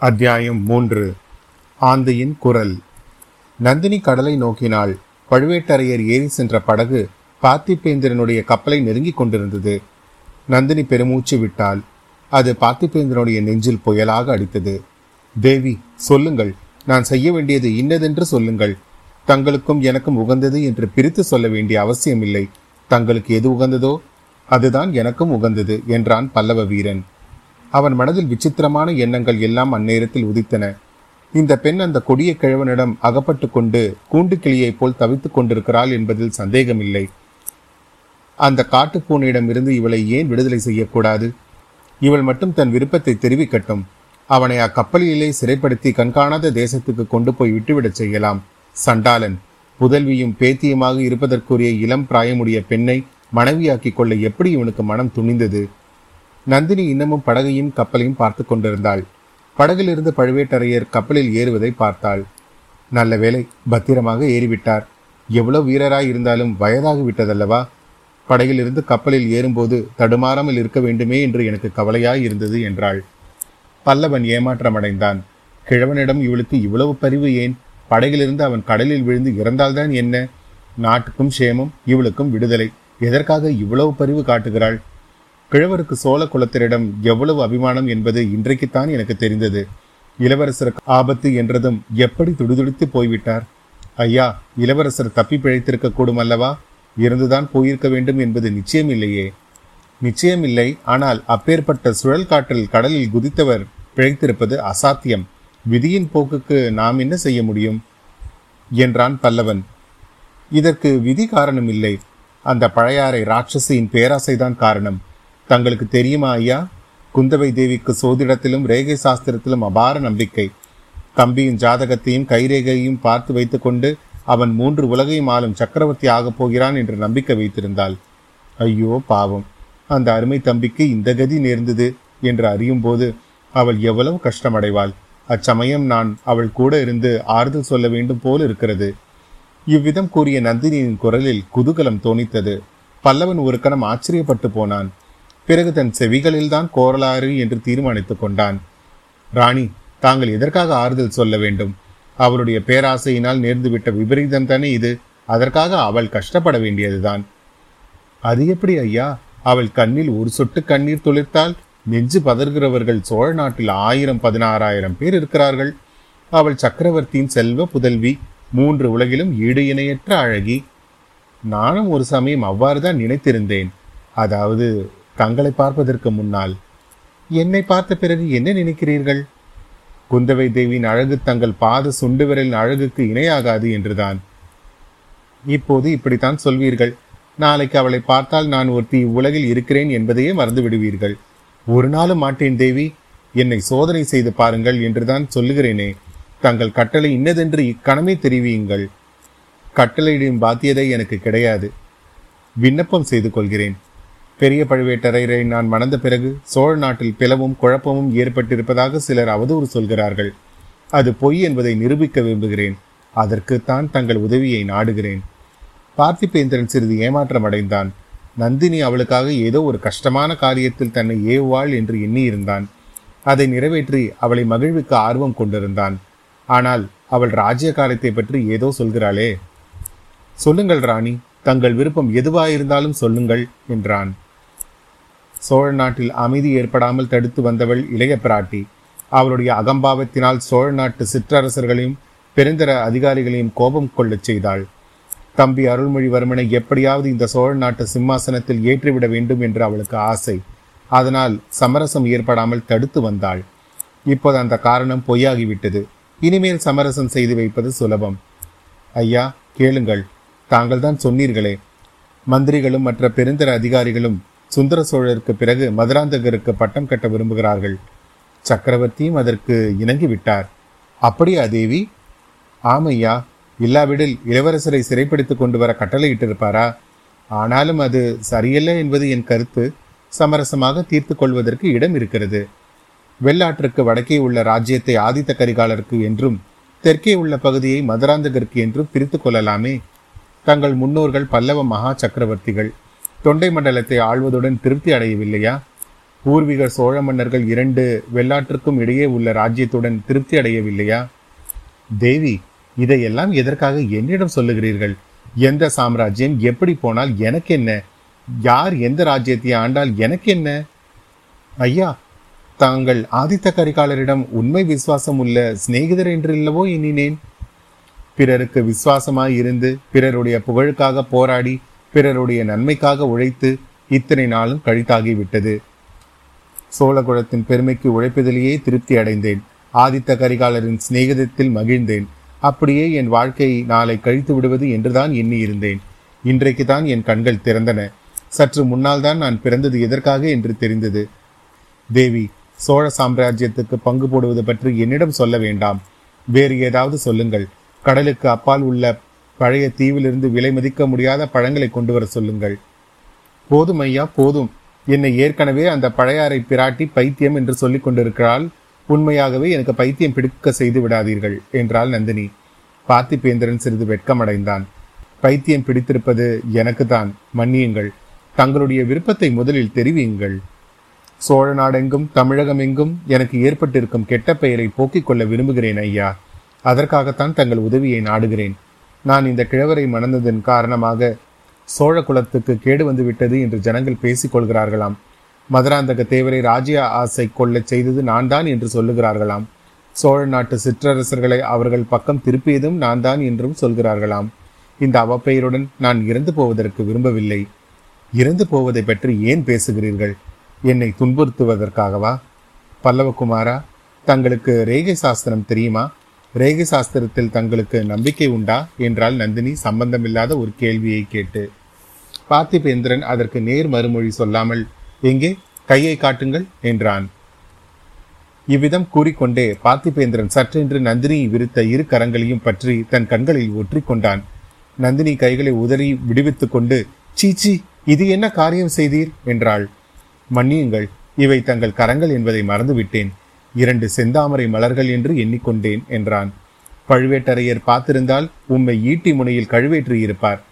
அத்தியாயம் மூன்று. ஆந்தையின் குரல். நந்தினி கடலை நோக்கினாள். பழுவேட்டரையர் ஏறி சென்ற படகு பார்த்திபேந்திரனுடைய கப்பலை நெருங்கிக் கொண்டிருந்தது. நந்தினி பெருமூச்சு விட்டால் அது பார்த்திபேந்திரனுடைய நெஞ்சில் புயலாக அடித்தது. தேவி சொல்லுங்கள். நான் செய்ய வேண்டியது இன்னதென்று சொல்லுங்கள். தங்களுக்கும் எனக்கும் உகந்தது என்று பிரித்து சொல்ல வேண்டிய அவசியமில்லை. தங்களுக்கு எது உகந்ததோ அதுதான் எனக்கும் உகந்தது என்றான் பல்லவ வீரன். அவன் மனதில் விசித்திரமான எண்ணங்கள் எல்லாம் அந்நேரத்தில் உதித்தன. இந்த பெண் அந்த கொடிய கிழவனிடம் அகப்பட்டு கொண்டு கூண்டு கிளியைப் போல் தவித்துக் கொண்டிருக்கிறாள் என்பதில் சந்தேகமில்லை. அந்த காட்டுப்பூனையிடமிருந்து இவளை ஏன் விடுதலை செய்யக்கூடாது? இவள் மட்டும் தன் விருப்பத்தை தெரிவிக்கட்டும். அவனை அக்கப்பலிலே சிறைப்படுத்தி கண்காணாத தேசத்துக்கு கொண்டு போய் விட்டுவிடச் செய்யலாம். சண்டாளன் புதல்வியும் பேத்தியுமாக இருப்பதற்குரிய இளம் பிராயமுடைய பெண்ணை மனைவியாக்கிக் கொள்ள எப்படி இவனுக்கு மனம் துணிந்தது? நந்தினி இன்னமும் படகையும் கப்பலையும் பார்த்து கொண்டிருந்தாள். படகிலிருந்து பழுவேட்டரையர் கப்பலில் ஏறுவதை பார்த்தாள். நல்ல வேலை பத்திரமாக ஏறிவிட்டார். எவ்வளவு வீரராய் இருந்தாலும் வயதாகி விட்டதல்லவா? படகிலிருந்து கப்பலில் ஏறும்போது தடுமாறாமல் இருக்க வேண்டுமே என்று எனக்கு கவலையாய் இருந்தது என்றாள். பல்லவன் ஏமாற்றமடைந்தான். கிழவனிடம் இவளுக்கு இவ்வளவு பரிவு ஏன்? படகிலிருந்து அவன் கடலில் விழுந்து இறந்தால்தான் என்ன? நாட்டுக்கும் சேமம் இவளுக்கும் விடுதலை. எதற்காக இவ்வளவு பரிவு காட்டுகிறாள்? கிழவருக்கு சோழ குலத்தினரிடம் எவ்வளவு அபிமானம் என்பது இன்றைக்குத்தான் எனக்கு தெரிந்தது. இளவரசருக்கு ஆபத்து என்றதும் எப்படி துடிதுடித்து போய்விட்டார்? ஐயா இளவரசர் தப்பி பிழைத்திருக்க கூடும் அல்லவா? இருந்துதான் போயிருக்க வேண்டும் என்பது நிச்சயம் இல்லையே நிச்சயமில்லை ஆனால் அப்பேற்பட்ட சுழல் காற்றில் கடலில் குதித்தவர் பிழைத்திருப்பது அசாத்தியம். விதியின் போக்குக்கு நாம் என்ன செய்ய முடியும்? என்றான் பல்லவன். இதற்கு விதி காரணம் இல்லை அந்த பழையாறை ராட்சசியின் பேராசைதான் காரணம். தங்களுக்கு தெரியுமா ஐயா? குந்தவை தேவிக்கு சோதிடத்திலும் ரேகை சாஸ்திரத்திலும் அபார நம்பிக்கை. தம்பியின் ஜாதகத்தையும் கைரேகையும் பார்த்து வைத்துக்கொண்டு அவன் மூன்று உலகையும் ஆளும் சக்கரவர்த்தி ஆகப் போகிறான் என்று நம்பிக்கை வைத்திருந்தாள். ஐயோ பாவம். அந்த அருமை தம்பிக்கு இந்த கதி நேர்ந்தது என்று அறியும் போது அவள் எவ்வளவு கஷ்டமடைவாள். அச்சமயம் நான் அவள் கூட இருந்து ஆறுதல் சொல்ல வேண்டும் போல் இருக்கிறது. இவ்விதம் கூறிய நந்தினியின் குரலில் குதூகலம் தோணித்தது. பல்லவன் ஒரு கணம் ஆச்சரியப்பட்டு போனான். பிறகு தன் செவிகளில்தான் கோரலாறு என்று தீர்மானித்துக் கொண்டான். ராணி தாங்கள் எதற்காக ஆறுதல் சொல்ல வேண்டும்? அவளுடைய பேராசையினால் நேர்ந்துவிட்ட விபரீதம் தானே இது? அதற்காக அவள் கஷ்டப்பட வேண்டியதுதான். அது எப்படி ஐயா? அவள் கண்ணில் ஒரு சொட்டு கண்ணீர் துளிர்த்தால் நெஞ்சு பதறுகிறவர்கள் சோழ நாட்டில் ஆயிரம் பதினாறாயிரம் பேர் இருக்கிறார்கள். அவள் சக்கரவர்த்தியின் செல்வ புதல்வி மூன்று உலகிலும் ஈடு இணையற்ற அழகி. நானும் ஒரு சமயம் அவ்வாறுதான் நினைத்திருந்தேன். அதாவது தங்களை பார்ப்பதற்கு முன்னால் என்னை பார்த்த பிறகு என்ன நினைக்கிறீர்கள்? குந்தவை தேவியின் அழகு தங்கள் பாத சுண்டு விரலின் அழகுக்கு இணையாகாது என்றுதான். இப்போது இப்படித்தான் சொல்வீர்கள். நாளைக்கு அவளை பார்த்தால் நான் ஒருத்தி இவ்வுலகில் இருக்கிறேன் என்பதையே மறந்து விடுவீர்கள். ஒரு நாளும் மாட்டேன் தேவி. என்னை சோதனை செய்து பாருங்கள் என்றுதான் சொல்லுகிறேனே. தங்கள் கட்டளை இன்னதென்று இக்கணமே தெரிவியுங்கள். கட்டளையிடும் பாத்தியதை எனக்கு கிடையாது. விண்ணப்பம் செய்து கொள்கிறேன். பெரிய பழுவேட்டரையரை நான் மணந்த பிறகு சோழ நாட்டில் பிளவும் குழப்பமும் ஏற்பட்டிருப்பதாக சிலர் அவதூறு சொல்கிறார்கள். அது பொய் என்பதை நிரூபிக்க விரும்புகிறேன். அதற்குத்தான் தங்கள் உதவியை நாடுகிறேன். பார்த்திபேந்திரன் சிறிது ஏமாற்றம் அடைந்தான். நந்தினி அவளுக்காக ஏதோ ஒரு கஷ்டமான காரியத்தில் தன்னை ஏவுவாள் என்று எண்ணியிருந்தான். அதை நிறைவேற்றி அவளை மகிழ்விக்க ஆர்வம் கொண்டிருந்தான். ஆனால் அவள் ராஜ்ய காலத்தை பற்றி ஏதோ சொல்கிறாளே. சொல்லுங்கள் ராணி தங்கள் விருப்பம் எதுவாயிருந்தாலும் சொல்லுங்கள் என்றான். சோழ நாட்டில் அமைதி ஏற்படாமல் தடுத்து வந்தவள் இளைய பிராட்டி. அவளுடைய அகம்பாவத்தினால் சோழ நாட்டு சிற்றரசர்களையும் பெருந்தர அதிகாரிகளையும் கோபம் கொள்ளச் செய்தாள். தம்பி அருள்மொழிவர்மனை எப்படியாவது இந்த சோழ நாட்டு சிம்மாசனத்தில் ஏற்றிவிட வேண்டும் என்று அவளுக்கு ஆசை. அதனால் சமரசம் ஏற்படாமல் தடுத்து வந்தாள். இப்போது அந்த காரணம் பொய்யாகிவிட்டது. இனிமேல் சமரசம் செய்து வைப்பது சுலபம். ஐயா கேளுங்கள். தாங்கள் தான் சொன்னீர்களே. மந்திரிகளும் மற்ற பெருந்தர அதிகாரிகளும் சுந்தர சோழருக்கு பிறகு மதுராந்தகருக்கு பட்டம் கட்ட விரும்புகிறார்கள். சக்கரவர்த்தியும் அதற்கு இணங்கிவிட்டார். அப்படியா தேவி? ஆமையா இல்லாவிடில் இளவரசரை சிறைப்படுத்திக் கொண்டு வர கட்டளையிட்டிருப்பாரா? ஆனாலும் அது சரியல்ல என்பது என் கருத்து. சமரசமாக தீர்த்து கொள்வதற்கு இடம் இருக்கிறது. வெள்ளாற்றுக்கு வடக்கே உள்ள ராஜ்யத்தை ஆதித்த கரிகாலருக்கு என்றும் தெற்கே உள்ள பகுதியை மதுராந்தகருக்கு என்றும் பிரித்து கொள்ளலாமே. தங்கள் முன்னோர்கள் பல்லவ மகா சக்கரவர்த்திகள். தொண்டை மண்டலத்தை ஆள்வதுடன் திருப்தி அடையவில்லையா? பூர்வீக சோழ மன்னர்கள் இரண்டு வெள்ளாற்றுக்கும் இடையே உள்ள ராஜ்யத்துடன் திருப்தி அடையவில்லையா? தேவி இதையெல்லாம் எதற்காக என்னிடம் சொல்லுகிறீர்கள்? எந்த சாம்ராஜ்யம் எப்படி போனால் எனக்கு என்ன யார் எந்த ராஜ்யத்தை ஆண்டால் எனக்கு என்ன ஐயா தாங்கள் ஆதித்த கரிகாலரிடம் உண்மை விசுவாசம் உள்ள சிநேகிதர் என்றில்லவோ எண்ணினேன். பிறருக்கு விசுவாசமாய் இருந்து பிறருடைய புகழுக்காக போராடி பிறருடைய நன்மைக்காக உழைத்து இத்தனை நாளும் கழித்தாகிவிட்டது. சோழகுலத்தின் பெருமைக்கு உழைப்பதிலேயே திருப்தி அடைந்தேன். ஆதித்த கரிகாலரின் சிநேகிதத்தில் மகிழ்ந்தேன். அப்படியே என் வாழ்க்கையை நாளை கழித்து விடுவது என்றுதான் எண்ணி இருந்தேன் இன்றைக்கு தான் என் கண்கள் திறந்தன. சற்று முன்னால் தான் நான் பிறந்தது எதற்காக என்று தெரிந்தது. தேவி சோழ சாம்ராஜ்யத்துக்கு பங்கு போடுவது பற்றி என்னிடம் சொல்ல வேண்டாம். வேறு ஏதாவது சொல்லுங்கள். கடலுக்கு அப்பால் உள்ள பழைய தீவிலிருந்து விலை மதிக்க முடியாத பழங்களை கொண்டு வர சொல்லுங்கள். போதும் ஐயா போதும். என்னை ஏற்கனவே அந்த பழையாறை பிராட்டி பைத்தியம் என்று சொல்லிக் கொண்டிருக்கிறாள். உண்மையாகவே எனக்கு பைத்தியம் பிடிக்க செய்து விடாதீர்கள் என்றாள் நந்தினி. பார்த்திபேந்திரன் சிறிது வெட்கமடைந்தான். பைத்தியம் பிடித்திருப்பது எனக்கு தான் மன்னியுங்கள். தங்களுடைய விருப்பத்தை முதலில் தெரிவியுங்கள். சோழ நாடெங்கும் தமிழகம் எங்கும் எனக்கு ஏற்பட்டிருக்கும் கெட்ட பெயரை போக்கிக் கொள்ள விரும்புகிறேன் ஐயா. அதற்காகத்தான் தங்கள் உதவியை நாடுகிறேன். நான் இந்த கிழவரை மணந்ததன் காரணமாக சோழ குலத்துக்கு கேடு வந்துவிட்டது என்று ஜனங்கள் பேசிக் கொள்கிறார்களாம். மதுராந்தக தேவரை ராஜ்ய ஆசை கொள்ளச் செய்தது நான் தான் என்று சொல்லுகிறார்களாம். சோழ நாட்டு சிற்றரசர்களை அவர்கள் பக்கம் திருப்பியதும் நான் தான் என்றும் சொல்கிறார்களாம். இந்த அவப்பெயருடன் நான் இறந்து போவதற்கு விரும்பவில்லை. இறந்து போவதை பற்றி ஏன் பேசுகிறீர்கள்? என்னை துன்புறுத்துவதற்காகவா? பல்லவகுமாரா தங்களுக்கு ரேகை சாஸ்திரம் தெரியுமா? ரேகை சாஸ்திரத்தில் தங்களுக்கு நம்பிக்கை உண்டா என்றால் நந்தினி சம்பந்தமில்லாத ஒரு கேள்வியை கேட்டு பார்த்திபேந்திரன் அதற்கு நேர் மறுமொழி சொல்லாமல் எங்கே? கையை காட்டுங்கள் என்றான். இவ்விதம் கூறிக்கொண்டே பார்த்திபேந்திரன் சற்றென்று நந்தினி விரித்த இரு கரங்களையும் பற்றி தன் கண்களில் ஒற்றி கொண்டான் நந்தினி கைகளை உதறி விடுவித்துக் கொண்டு சீச்சி இது என்ன காரியம் செய்தீர்? என்றாள். மன்னியுங்கள் இவை தங்கள் கரங்கள் என்பதை மறந்துவிட்டேன். இரண்டு செந்தாமரை மலர்கள் என்று எண்ணிக்கொண்டேன் என்றான். பழுவேட்டரையர் பார்த்திருந்தால் உம்மை ஈட்டி முனையில் கழுவேற்றி இருப்பார்.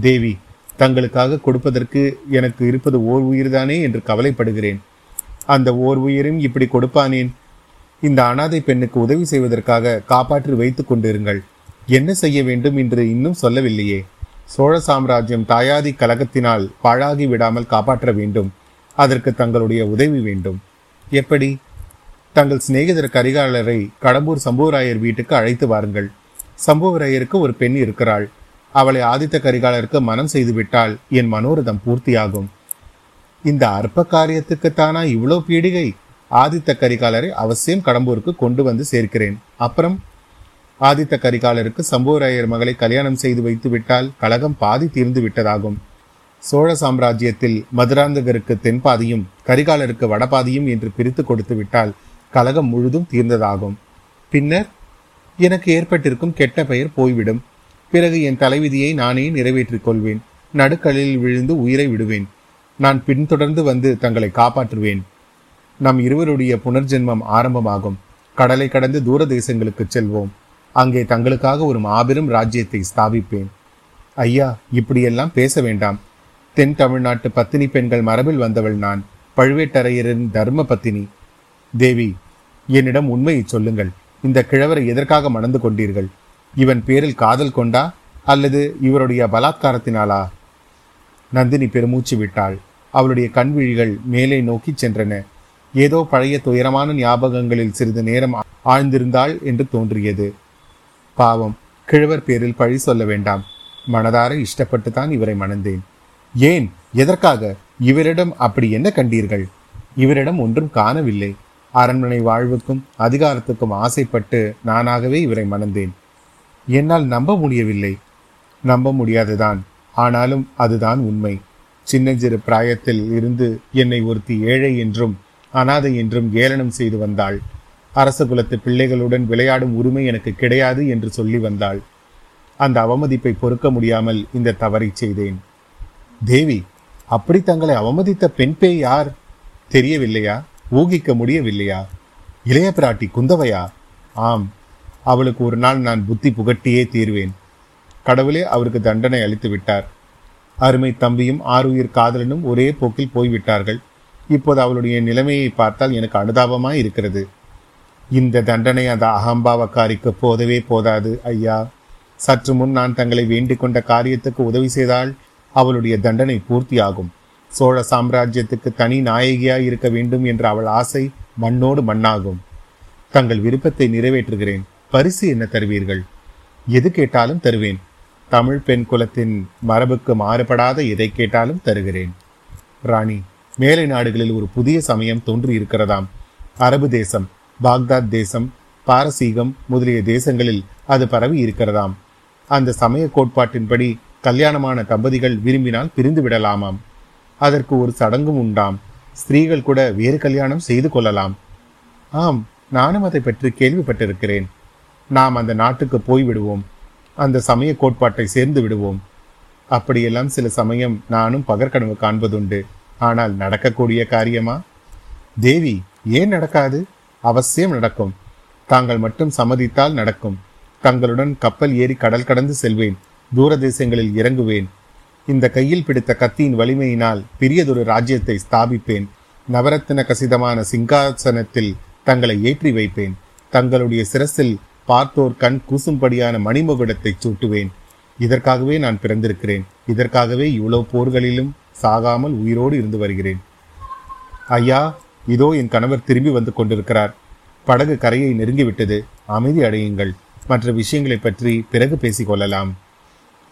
தேவி தங்களுக்காக கொடுப்பதற்கு எனக்கு இருப்பது ஓர் உயிர்தானே என்று கவலைப்படுகிறேன். அந்த ஓர் உயிரும் இப்படி கொடுப்பானேன்? இந்த அனாதை பெண்ணுக்கு உதவி செய்வதற்காக காப்பாற்றி வைத்துக் கொண்டிருங்கள். என்ன செய்ய வேண்டும் என்று இன்னும் சொல்லவில்லையே. சோழ சாம்ராஜ்யம் தாயாதி கலகத்தினால் பாழாகி விடாமல் காப்பாற்ற வேண்டும். அதற்கு தங்களுடைய உதவி வேண்டும். எப்படி? தங்கள் சிநேகிதர் கரிகாலரை கடம்பூர் சம்புவராயர் வீட்டுக்கு அழைத்து வாருங்கள். சம்புவராயருக்கு ஒரு பெண் இருக்கிறாள். அவளை ஆதித்த கரிகாலருக்கு மனம் செய்துவிட்டால் என் மனோரதம் பூர்த்தியாகும். இந்த அற்ப காரியத்துக்குத்தானா இவ்வளோ பீடிகை? ஆதித்த கரிகாலரை அவசியம் கடம்பூருக்கு கொண்டு வந்து சேர்க்கிறேன். அப்புறம்? ஆதித்த கரிகாலருக்கு சம்புவராயர் மகளை கல்யாணம் செய்து வைத்து விட்டால் கழகம் பாதி தீர்ந்து விட்டதாகும். சோழ சாம்ராஜ்யத்தில் மதுராந்தகருக்கு தென்பாதியும் கரிகாலருக்கு வடபாதியும் என்று பிரித்து கொடுத்து விட்டால் கலகம் முழுதும் தீர்ந்ததாகும். பின்னர் எனக்கு ஏற்பட்டிருக்கும் கெட்ட பெயர் போய்விடும். பிறகு என் தலைவிதியை நானே நிறைவேற்றிக் கொள்வேன். நடுக்கலில் விழுந்து உயிரை விடுவேன். நான் பின்தொடர்ந்து வந்து தங்களை காப்பாற்றுவேன். நம் இருவருடைய புனர்ஜென்மம் ஆரம்பமாகும். கடலை கடந்து தூர தேசங்களுக்கு செல்வோம். அங்கே தங்களுக்காக ஒரு மாபெரும் ராஜ்யத்தை ஸ்தாபிப்பேன். ஐயா இப்படியெல்லாம் பேச வேண்டாம். தென் தமிழ்நாட்டு பத்தினி பெண்கள் மரபில் வந்தவள் நான். பழுவேட்டரையரின் தர்ம பத்தினி. தேவி என்னிடம் உண்மையை சொல்லுங்கள். இந்த கிழவரை எதற்காக மணந்து கொண்டீர்கள்? இவன் பேரில் காதல் கொண்டா? அல்லது இவருடைய பலாத்காரத்தினாலா? நந்தினி பெருமூச்சு விட்டாள். அவளுடைய கண்விழிகள் மேலே நோக்கி சென்றன. ஏதோ பழைய துயரமான ஞாபகங்களில் சிறிது நேரம் ஆழ்ந்திருந்தாள் என்று தோன்றியது. பாவம் கிழவர் பேரில் பழி சொல்ல வேண்டாம். மனதார இஷ்டப்பட்டு தான் இவரை மணந்தேன். ஏன்? எதற்காக? இவரிடம் அப்படி என்ன கண்டீர்கள்? இவரிடம் ஒன்றும் காணவில்லை. அரண்மனை வாழ்வுக்கும் அதிகாரத்துக்கும் ஆசைப்பட்டு நானாகவே இவரை மணந்தேன். என்னால் நம்ப முடியவில்லை. நம்ப முடியாதுதான் ஆனாலும் அதுதான் உண்மை. சின்னஞ்சிறு பிராயத்தில் இருந்து என்னை ஒருத்தி ஏழை என்றும் அனாதை என்றும் ஏளனம் செய்து வந்தாள். அரச குலத்து பிள்ளைகளுடன் விளையாடும் உரிமை எனக்கு கிடையாது என்று சொல்லி வந்தாள். அந்த அவமதிப்பை பொறுக்க முடியாமல் இந்த தவறை செய்தேன். தேவி அப்படி தங்களை அவமதித்த பெண் பேய் யார்? தெரியவில்லையா? ஊகிக்க முடியவில்லையா? இளைய பிராட்டி குந்தவையா? ஆம். அவளுக்கு ஒரு நாள் நான் புத்தி புகட்டியே தீர்வேன். கடவுளே அவருக்கு தண்டனை அளித்து விட்டார். அருமை தம்பியும் ஆறுயிர் காதலனும் ஒரே போக்கில் போய்விட்டார்கள். இப்போது அவளுடைய நிலைமையை பார்த்தால் எனக்கு அனுதாபமாய் இருக்கிறது. இந்த தண்டனை அந்த அகம்பாவக்காரிக்கு போதவே போதாது ஐயா. சற்று முன் நான் தங்களை வேண்டிக் கொண்ட காரியத்துக்கு உதவி செய்தால் அவளுடைய தண்டனை பூர்த்தியாகும். சோழ சாம்ராஜ்யத்துக்கு தனி நாயகியாய் இருக்க வேண்டும் என்ற அவள் ஆசை மண்ணோடு மண்ணாகும். தங்கள் விருப்பத்தை நிறைவேற்றுகிறேன். பரிசு என்ன தருவீர்கள்? எது கேட்டாலும் தருவேன். தமிழ் பெண் குலத்தின் மரபுக்கு மாறுபடாத எதை கேட்டாலும் தருகிறேன். ராணி மேலை நாடுகளில் ஒரு புதிய சமயம் தோன்றி இருக்கிறதாம் அரபு தேசம் பாக்தாத் தேசம் பாரசீகம் முதலிய தேசங்களில் அது பரவி இருக்கிறதாம். அந்த சமய கோட்பாட்டின்படி கல்யாணமான தம்பதிகள் விரும்பினால் பிரிந்து விடலாமாம் அதற்கு ஒரு சடங்கும் உண்டாம். ஸ்திரீகள் கூட வேறு கல்யாணம் செய்து கொள்ளலாம். ஆம் நானும் அதை பற்றி கேள்விப்பட்டிருக்கிறேன். நாம் அந்த நாட்டுக்கு போய் விடுவோம் அந்த சமய கோட்பாட்டை சேர்ந்து விடுவோம். அப்படியெல்லாம் சில சமயம் நானும் பகற்கனவு காண்பதுண்டு. ஆனால் நடக்கக்கூடிய காரியமா? தேவி ஏன் நடக்காது? அவசியம் நடக்கும். தாங்கள் மட்டும் சம்மதித்தால் நடக்கும். தங்களுடன் கப்பல் ஏறி கடல் கடந்து செல்வேன். தூர தேசங்களில் இறங்குவேன். இந்த கையில் பிடித்த கத்தியின் வலிமையினால் பெரியதொரு ராஜ்யத்தை ஸ்தாபிப்பேன். நவரத்தின கசிதமான சிங்காசனத்தில் தங்களை ஏற்றி வைப்பேன். தங்களுடைய சிரசில் பார்த்தோர் கண் கூசும்படியான மணிமகுடத்தை சூட்டுவேன். இதற்காகவே நான் பிறந்திருக்கிறேன். இதற்காகவே இவ்வளவு போர்களிலும் சாகாமல் உயிரோடு இருந்து வருகிறேன். ஐயா இதோ என் கணவர் திரும்பி வந்து கொண்டிருக்கிறார். படகு கரையை நெருங்கிவிட்டது. அமைதி அடையுங்கள். மற்ற விஷயங்களை பற்றி பிறகு பேசிக் கொள்ளலாம்.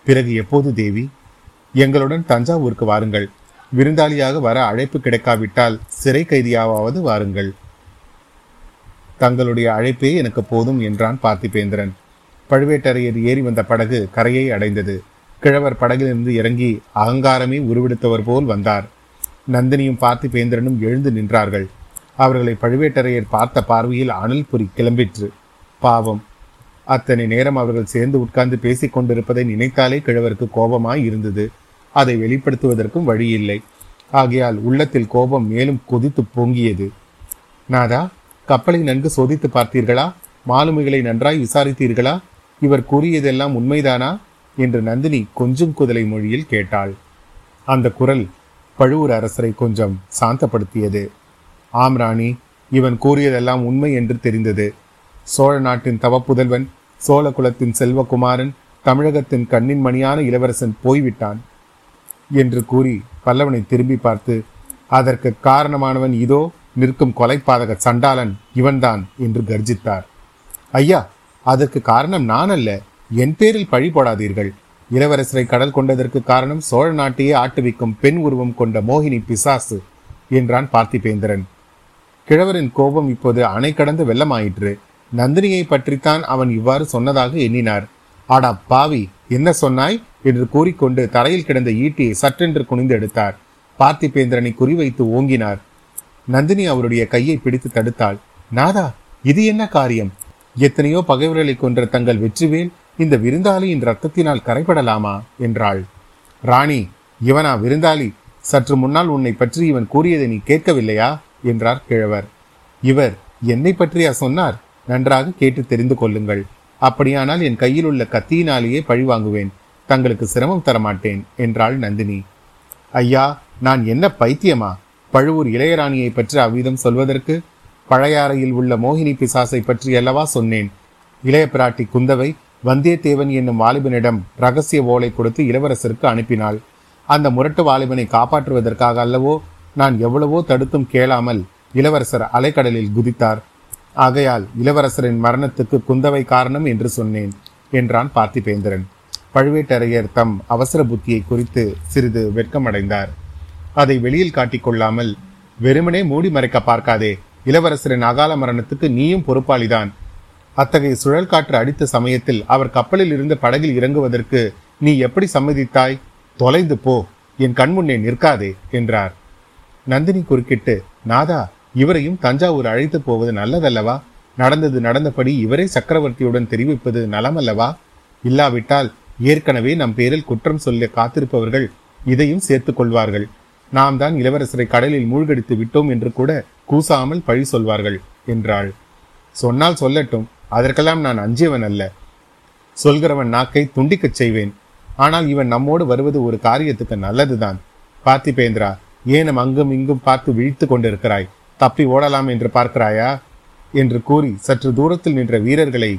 பிறகு எப்போது தேவி? எங்களுடன் தஞ்சாவூருக்கு வாருங்கள். விருந்தாளியாக வர அழைப்பு கிடைக்காவிட்டால் சிறை கைதியாவது வாருங்கள். தங்களுடைய அழைப்பே எனக்கு போதும் என்றான் பார்த்திபேந்திரன். பழுவேட்டரையர் ஏறி வந்த படகு கரையை அடைந்தது. கிழவர் படகிலிருந்து இறங்கி அகங்காரமே உருவெடுத்தவர் போல் வந்தார். நந்தினியும் பார்த்திபேந்திரனும் எழுந்து நின்றார்கள். அவர்களை பழுவேட்டரையர் பார்த்த பார்வையில் அனல் கிளம்பிற்று. பாவம். அத்தனை நேரம் அவர்கள் சேர்ந்து உட்கார்ந்து பேசிக் கொண்டிருப்பதை நினைத்தாலே கிழவருக்கு கோபமாய் இருந்தது. அதை வெளிப்படுத்துவதற்கும் வழியில்லை. ஆகையால் உள்ளத்தில் கோபம் மேலும் கொதித்து பொங்கியது. நாதா கப்பலை நன்கு சோதித்து பார்த்தீர்களா? மாலுமிகளை நன்றாய் விசாரித்தீர்களா? இவர் கூறியதெல்லாம் உண்மைதானா? என்று நந்தினி கொஞ்சம் குதலை மொழியில் கேட்டாள். அந்த குரல் பழுவூர் அரசரை கொஞ்சம் சாந்தப்படுத்தியது. ஆம் ராணி இவன் கூறியதெல்லாம் உண்மை என்று தெரிந்தது. சோழ நாட்டின் தவப்புதல்வன் சோழ குலத்தின் செல்வகுமாரன் தமிழகத்தின் கண்ணின் மணியான இளவரசன் போய்விட்டான். என்று கூறி பல்லவனை திரும்பி பார்த்து அதற்கு காரணமானவன் இதோ நிற்கும் கொலைப்பாதக சண்டாளன் இவன்தான் என்று கர்ஜித்தார். ஐயா அதற்கு காரணம் நான் அல்ல என் பேரில் பழி போடாதீர்கள். இளவரசரை கடல் கொண்டதற்கு காரணம் சோழ நாட்டையே ஆட்டுவிக்கும் பெண் உருவம் கொண்ட மோகினி பிசாசு என்றான் பார்த்திபேந்திரன். கிழவரின் கோபம் இப்போது அணை கடந்து வெள்ளமாயிற்று. நந்தினியை பற்றித்தான் அவன் இவ்வாறு சொன்னதாக எண்ணினார். ஆடா பாவி என்ன சொன்னாய்? என்று கூறிக்கொண்டு தரையில் கிடந்த ஈட்டியை சற்றென்று குனிந்து எடுத்தார். பார்த்திபேந்திரனை குறிவைத்து ஓங்கினார். நந்தினி அவருடைய கையை பிடித்து தடுத்தாள். நாதா இது என்ன காரியம்? எத்தனையோ பகைவர்களை கொன்ற தங்கள் வெற்றிவேல் இந்த விருந்தாளியின் ரத்தத்தினால் கரைபடலாமா? என்றாள். ராணி இவனா விருந்தாளி? சற்று முன்னால் உன்னை பற்றி இவன் கூறியதை நீ கேட்கவில்லையா? என்றார் கிழவர். இவர் என்னை பற்றியா சொன்னார்? நன்றாக கேட்டு தெரிந்து கொள்ளுங்கள். அப்படியானால் என் கையில் உள்ள கத்தியினாலேயே பழி வாங்குவேன். தங்களுக்கு சிரமம் தரமாட்டேன் என்றாள் நந்தினி. ஐயா நான் என்ன பைத்தியமா? பழுவூர் இளையராணியை பற்றி அவ்விதம் சொல்வதற்கு பழையாறையில் உள்ள மோகினி பிசாசை பற்றி அல்லவா சொன்னேன். இளைய பிராட்டி குந்தவை வந்தியத்தேவன் என்னும் வாலிபனிடம் ரகசிய ஓலை கொடுத்து இளவரசருக்கு அனுப்பினாள். அந்த முரட்டு வாலிபனை காப்பாற்றுவதற்காக அல்லவோ நான் எவ்வளவோ தடுத்தும் கேளாமல் இளவரசர் அலைக்கடலில் குதித்தார். ஆகையால் இளவரசரின் மரணத்துக்கு குந்தவை காரணம் என்று சொன்னேன் என்றான் பார்த்திபேந்திரன். பழுவேட்டரையர் தம் அவசர புத்தியை குறித்து சிறிது வெட்கமடைந்தார். அதை வெளியில் காட்டிக்கொள்ளாமல் வெறுமனே மூடி மறைக்க பார்க்காதே இளவரசரின் அகால மரணத்துக்கு நீயும் பொறுப்பாளிதான். அத்தகைய சுழல் காற்று அடித்த சமயத்தில் அவர் கப்பலில் இருந்து படகில் இறங்குவதற்கு நீ எப்படி சம்மதித்தாய்? தொலைந்து போ என் கண்முன்னே நிற்காதே என்றார். நந்தினி குறுக்கிட்டு நாதா இவரையும் தஞ்சாவூர் அழைத்து போவது நல்லதல்லவா? நடந்தது நடந்தபடி இவரே சக்கரவர்த்தியுடன் தெரிவிப்பது நலமல்லவா? இல்லாவிட்டால் ஏற்கனவே நம் பேரில் குற்றம் சொல்ல காத்திருப்பவர்கள் இதையும் சேர்த்துக் கொள்வார்கள். நாம் தான் இளவரசரை கடலில் மூழ்கடித்து விட்டோம் என்று கூட கூசாமல் பழி சொல்வார்கள் என்றாள். சொன்னால் சொல்லட்டும் அதற்கெல்லாம் நான் அஞ்சியவன் அல்ல. சொல்கிறவன் நாக்கை துண்டிக்கச் செய்வேன். ஆனால் இவன் நம்மோடு வருவது ஒரு காரியத்துக்கு நல்லதுதான். பார்த்திபேந்திரா ஏனும் அங்கும் இங்கும் பார்த்து விழித்து கொண்டிருக்கிறாய். தப்பி ஓடலாம் என்று பார்க்கிறாயா? என்று கூறி சற்று தூரத்தில் நின்ற வீரர்களை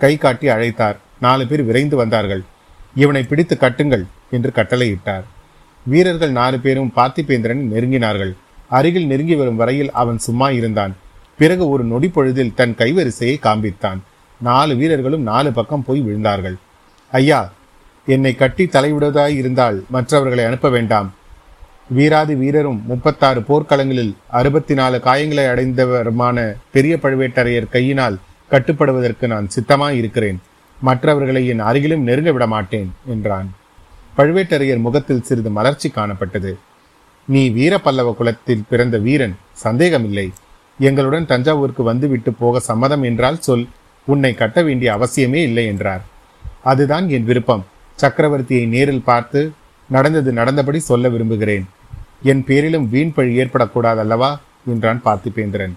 கை காட்டி அழைத்தார். நாலு பேர் விரைந்து வந்தார்கள். இவனை பிடித்து கட்டுங்கள் என்று கட்டளையிட்டார். வீரர்கள் நாலு பேரும் பார்த்திபேந்திரன் நெருங்கினார்கள். அருகில் நெருங்கி வரும் வரையில் அவன் சும்மா இருந்தான். பிறகு ஒரு நொடி பொழுதில் தன் கைவரிசையை காண்பித்தான். நாலு வீரர்களும் நாலு பக்கம் போய் விழுந்தார்கள். ஐயா என்னை கட்டி தலைவிடுவதாய் இருந்தால் மற்றவர்களை அனுப்ப வேண்டாம். வீராதி வீரரும் முப்பத்தாறு போர்க்களங்களில் அறுபத்தி நாலு காயங்களை அடைந்தவருமான பெரிய பழுவேட்டரையர் கையினால் கட்டுப்படுவதற்கு நான் சித்தமாய் இருக்கிறேன் மற்றவர்களை என் அருகிலும் நெருங்க விட மாட்டேன் என்றான். பழுவேட்டரையர் முகத்தில் சிறிது மலர்ச்சி காணப்பட்டது. நீ வீர பல்லவ குலத்தில் பிறந்த வீரன் சந்தேகமில்லை. எங்களுடன் தஞ்சாவூருக்கு வந்துவிட்டு போக சம்மதம் என்றால் சொல் உன்னை கட்ட வேண்டிய அவசியமே இல்லை என்றார். அதுதான் என் விருப்பம். சக்கரவர்த்தியை நேரில் பார்த்து நடந்தது நடந்தபடி சொல்ல விரும்புகிறேன். என் பேரிலும் வீண் பழி ஏற்படக்கூடாதல்லவா என்றான் பார்த்திபேந்திரன்.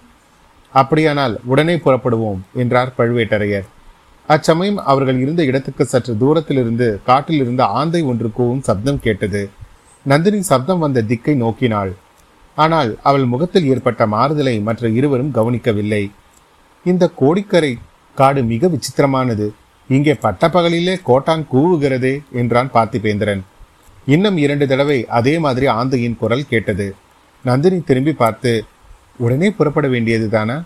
அப்படியானால் உடனே புறப்படுவோம் என்றார் பழுவேட்டரையர். அச்சமயம் அவர்கள் இருந்த இடத்துக்கு சற்று தூரத்தில் இருந்து காட்டில் இருந்த ஆந்தை ஒன்று கூவும் சப்தம் கேட்டது. நந்தினி சப்தம் வந்த திக்கை நோக்கினாள். ஆனால் அவள் முகத்தில் ஏற்பட்ட மாறுதலை மற்ற இருவரும் கவனிக்கவில்லை. இந்த கோடிக்கரை காடு மிக விசித்திரமானது. இங்கே பட்டப்பகலிலே கோட்டான் கூவுகிறதே என்றான் பார்த்திபேந்திரன். இன்னும் இரண்டு தடவை அதே மாதிரி ஆந்தையின் குரல் கேட்டது. நந்தினி திரும்பி பார்த்து உடனே புறப்பட வேண்டியது தானா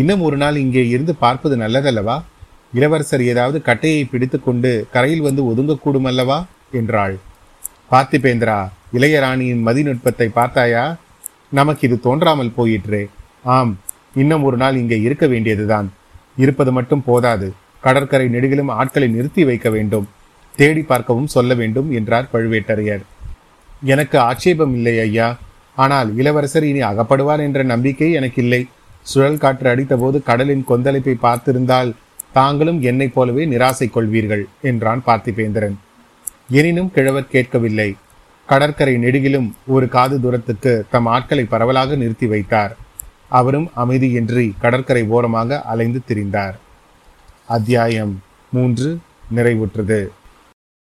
இன்னும் ஒரு நாள் இங்கே இருந்து பார்ப்பது நல்லதல்லவா? இளவரசர் ஏதாவது கட்டையை பிடித்துக்கொண்டு கரையில் வந்து ஒதுங்கக்கூடும் அல்லவா? என்றாள். பார்த்திபேந்திரா இளையராணியின் மதிநுட்பத்தை பார்த்தாயா? நமக்கு இது தோன்றாமல் போயிற்றே. ஆம் இன்னும் ஒரு நாள் இங்கே இருக்க வேண்டியதுதான். இருப்பது மட்டும் போதாது. கடற்கரை நெடுகிலும் ஆட்களை நிறுத்தி வைக்க வேண்டும். தேடி பார்க்கவும் சொல்ல வேண்டும் என்றார் பழுவேட்டரையர். எனக்கு ஆட்சேபம் இல்லை ஐயா. ஆனால் இளவரசர் இனி அகப்படுவார் என்ற நம்பிக்கை எனக்கு இல்லை சுழல் காற்று அடித்தபோது கடலின் கொந்தளிப்பை பார்த்திருந்தால் தாங்களும் என்னைப் போலவே நிராசை கொள்வீர்கள் என்றான் பார்த்திபேந்திரன். எனினும் கிழவர் கேட்கவில்லை. கடற்கரை நெடுகிலும் ஒரு காது தூரத்துக்கு தம் ஆட்களை பரவலாக நிறுத்தி வைத்தார். அவரும் அமைதியின்றி கடற்கரை ஓரமாக அலைந்து திரிந்தார். அத்தியாயம் மூன்று நிறைவுற்றது.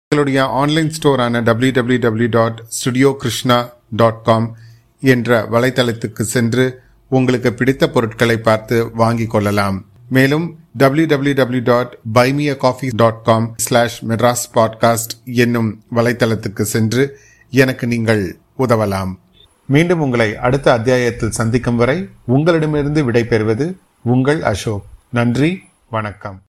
எங்களுடைய online ஸ்டோரான W W W dot studio Krishna dot com என்ற வலைத்தளத்துக்கு சென்று உங்களுக்கு பிடித்த பொருட்களை பார்த்து வாங்கிக் கொள்ளலாம். மேலும் www.buymeacoffee.com slash dot coffee dot com slash Madras podcast என்னும் வலைத்தளத்துக்கு சென்று எனக்கு நீங்கள் உதவலாம். மீண்டும் உங்களை அடுத்த அத்தியாயத்தில் சந்திக்கும் வரை உங்களிடமிருந்து விடைபெறுவது உங்கள் அசோக். நன்றி வணக்கம்.